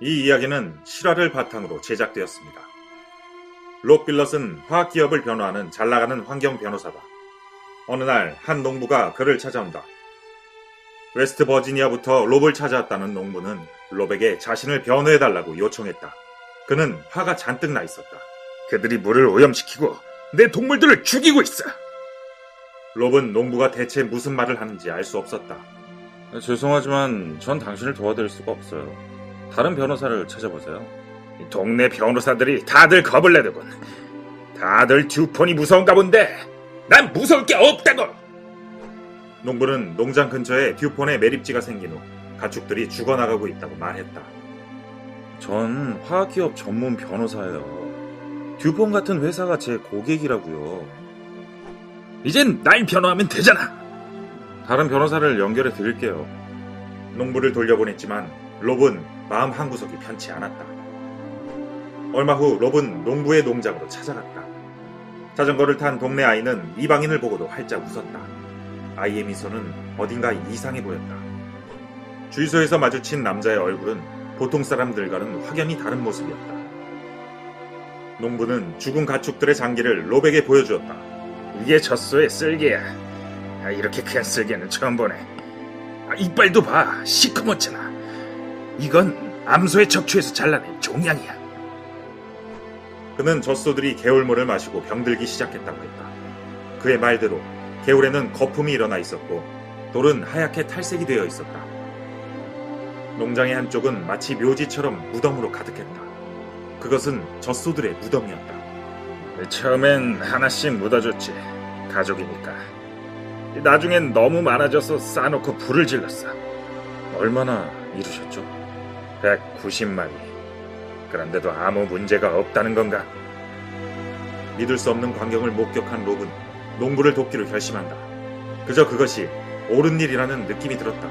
이 이야기는 실화를 바탕으로 제작되었습니다. 롭 빌럿은 화학 기업을 변호하는 잘 나가는 환경 변호사다. 어느 날 한 농부가 그를 찾아온다. 웨스트 버지니아부터 롭을 찾아왔다는 농부는 롭에게 자신을 변호해달라고 요청했다. 그는 화가 잔뜩 나 있었다. 그들이 물을 오염시키고 내 동물들을 죽이고 있어. 롭은 농부가 대체 무슨 말을 하는지 알 수 없었다. 죄송하지만 전 당신을 도와드릴 수가 없어요. 다른 변호사를 찾아보세요. 동네 변호사들이 다들 겁을 내더군. 다들 듀폰이 무서운가 본데 난 무서울 게 없다고. 농부는 농장 근처에 듀폰의 매립지가 생긴 후 가축들이 죽어나가고 있다고 말했다. 전 화학기업 전문 변호사예요. 듀폰 같은 회사가 제 고객이라고요. 이젠 날 변호하면 되잖아. 다른 변호사를 연결해 드릴게요. 농부를 돌려보냈지만 롭은 마음 한구석이 편치 않았다. 얼마 후 롭은 농부의 농장으로 찾아갔다. 자전거를 탄 동네 아이는 이방인을 보고도 활짝 웃었다. 아이의 미소는 어딘가 이상해 보였다. 주유소에서 마주친 남자의 얼굴은 보통 사람들과는 확연히 다른 모습이었다. 농부는 죽은 가축들의 장기를 롭에게 보여주었다. 이게 젖소의 쓸개야. 아, 이렇게 큰 쓸개는 처음 보네. 아, 이빨도 봐. 시커멓잖아. 이건 암소의 척추에서 잘라낸 종양이야. 그는 젖소들이 개울물을 마시고 병들기 시작했다고 했다. 그의 말대로 개울에는 거품이 일어나 있었고 돌은 하얗게 탈색이 되어 있었다. 농장의 한쪽은 마치 묘지처럼 무덤으로 가득했다. 그것은 젖소들의 무덤이었다. 처음엔 하나씩 묻어줬지. 가족이니까. 나중엔 너무 많아져서 쌓아놓고 불을 질렀어. 얼마나 이루셨죠? 190마리. 그런데도 아무 문제가 없다는 건가? 믿을 수 없는 광경을 목격한 롭은 농부를 돕기로 결심한다. 그저 그것이 옳은 일이라는 느낌이 들었다.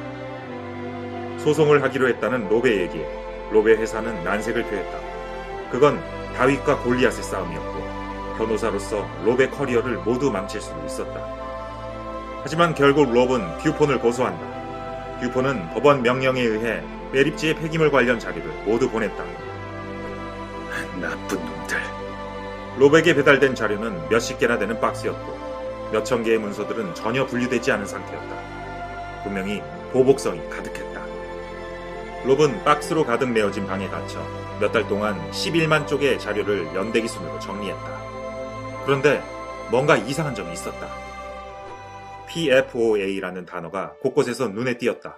소송을 하기로 했다는 롭의 얘기에 롭의 회사는 난색을 표했다. 그건 다윗과 골리앗의 싸움이었고 변호사로서 롭의 커리어를 모두 망칠 수도 있었다. 하지만 결국 롭은 듀폰을 고소한다. 듀폰은 법원 명령에 의해 매립지의 폐기물 관련 자료를 모두 보냈다. 나쁜 놈들. 롭에게 배달된 자료는 몇십 개나 되는 박스였고 몇천 개의 문서들은 전혀 분류되지 않은 상태였다. 분명히 보복성이 가득했다. 롭은 박스로 가득 메어진 방에 갇혀 몇 달 동안 11만 쪽의 자료를 연대기 순으로 정리했다. 그런데 뭔가 이상한 점이 있었다. PFOA라는 단어가 곳곳에서 눈에 띄었다.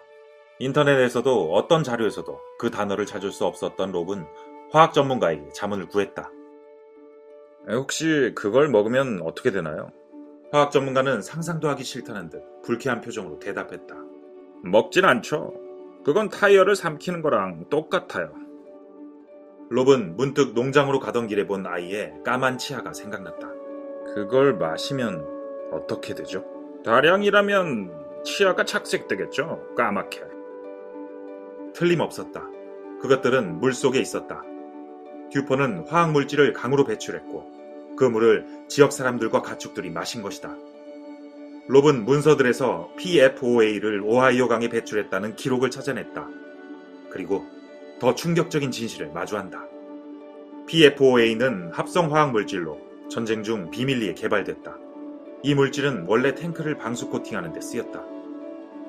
인터넷에서도 어떤 자료에서도 그 단어를 찾을 수 없었던 롭은 화학 전문가에게 자문을 구했다. 혹시 그걸 먹으면 어떻게 되나요? 화학 전문가는 상상도 하기 싫다는 듯 불쾌한 표정으로 대답했다. 먹진 않죠. 그건 타이어를 삼키는 거랑 똑같아요. 롭은 문득 농장으로 가던 길에 본 아이의 까만 치아가 생각났다. 그걸 마시면 어떻게 되죠? 다량이라면 치아가 착색되겠죠. 까맣게. 틀림없었다. 그것들은 물 속에 있었다. 듀포는 화학 물질을 강으로 배출했고 그 물을 지역 사람들과 가축들이 마신 것이다. 롭은 문서들에서 PFOA를 오하이오 강에 배출했다는 기록을 찾아냈다. 그리고 더 충격적인 진실을 마주한다. PFOA는 합성 화학 물질로 전쟁 중 비밀리에 개발됐다. 이 물질은 원래 탱크를 방수 코팅하는 데 쓰였다.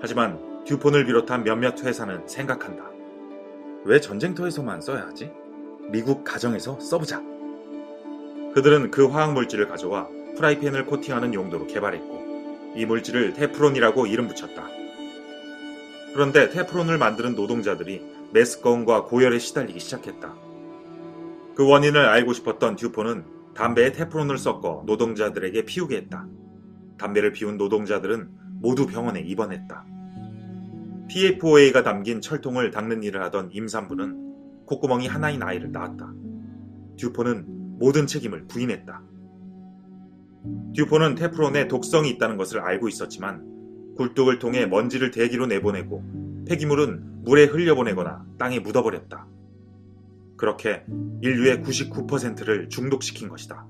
하지만 듀폰을 비롯한 몇몇 회사는 생각한다. 왜 전쟁터에서만 써야 하지? 미국 가정에서 써보자. 그들은 그 화학 물질을 가져와 프라이팬을 코팅하는 용도로 개발했고 이 물질을 테프론이라고 이름 붙였다. 그런데 테프론을 만드는 노동자들이 메스꺼움과 고열에 시달리기 시작했다. 그 원인을 알고 싶었던 듀포는 담배에 테프론을 섞어 노동자들에게 피우게 했다. 담배를 피운 노동자들은 모두 병원에 입원했다. PFOA가 담긴 철통을 닦는 일을 하던 임산부는 콧구멍이 하나인 아이를 낳았다. 듀포는 모든 책임을 부인했다. 듀포는 테프론에 독성이 있다는 것을 알고 있었지만 굴뚝을 통해 먼지를 대기로 내보내고 폐기물은 물에 흘려보내거나 땅에 묻어버렸다. 그렇게 인류의 99%를 중독시킨 것이다.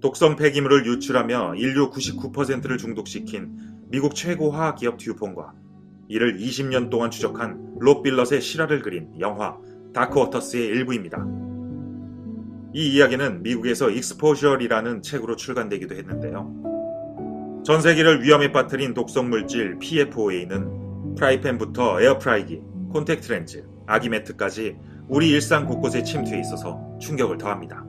독성 폐기물을 유출하며 인류 99%를 중독시킨 미국 최고 화학기업 듀폰과 이를 20년 동안 추적한 롯빌럿의 실화를 그린 영화 다크워터스의 일부입니다. 이 이야기는 미국에서 Exposure라는 책으로 출간되기도 했는데요. 전 세계를 위험에 빠뜨린 독성 물질 PFOA는 프라이팬부터 에어프라이기, 콘택트 렌즈, 아기 매트까지 우리 일상 곳곳에 침투해 있어서 충격을 더합니다.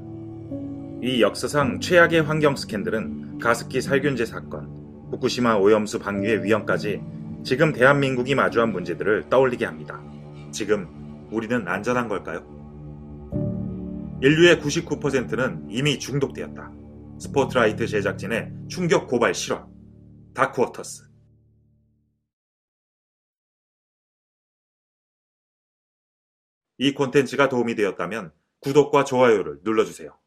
이 역사상 최악의 환경 스캔들은 가습기 살균제 사건, 후쿠시마 오염수 방류의 위험까지 지금 대한민국이 마주한 문제들을 떠올리게 합니다. 지금 우리는 안전한 걸까요? 인류의 99%는 이미 중독되었다. 스포트라이트 제작진의 충격 고발 실화. 다크워터스. 이 콘텐츠가 도움이 되었다면 구독과 좋아요를 눌러주세요.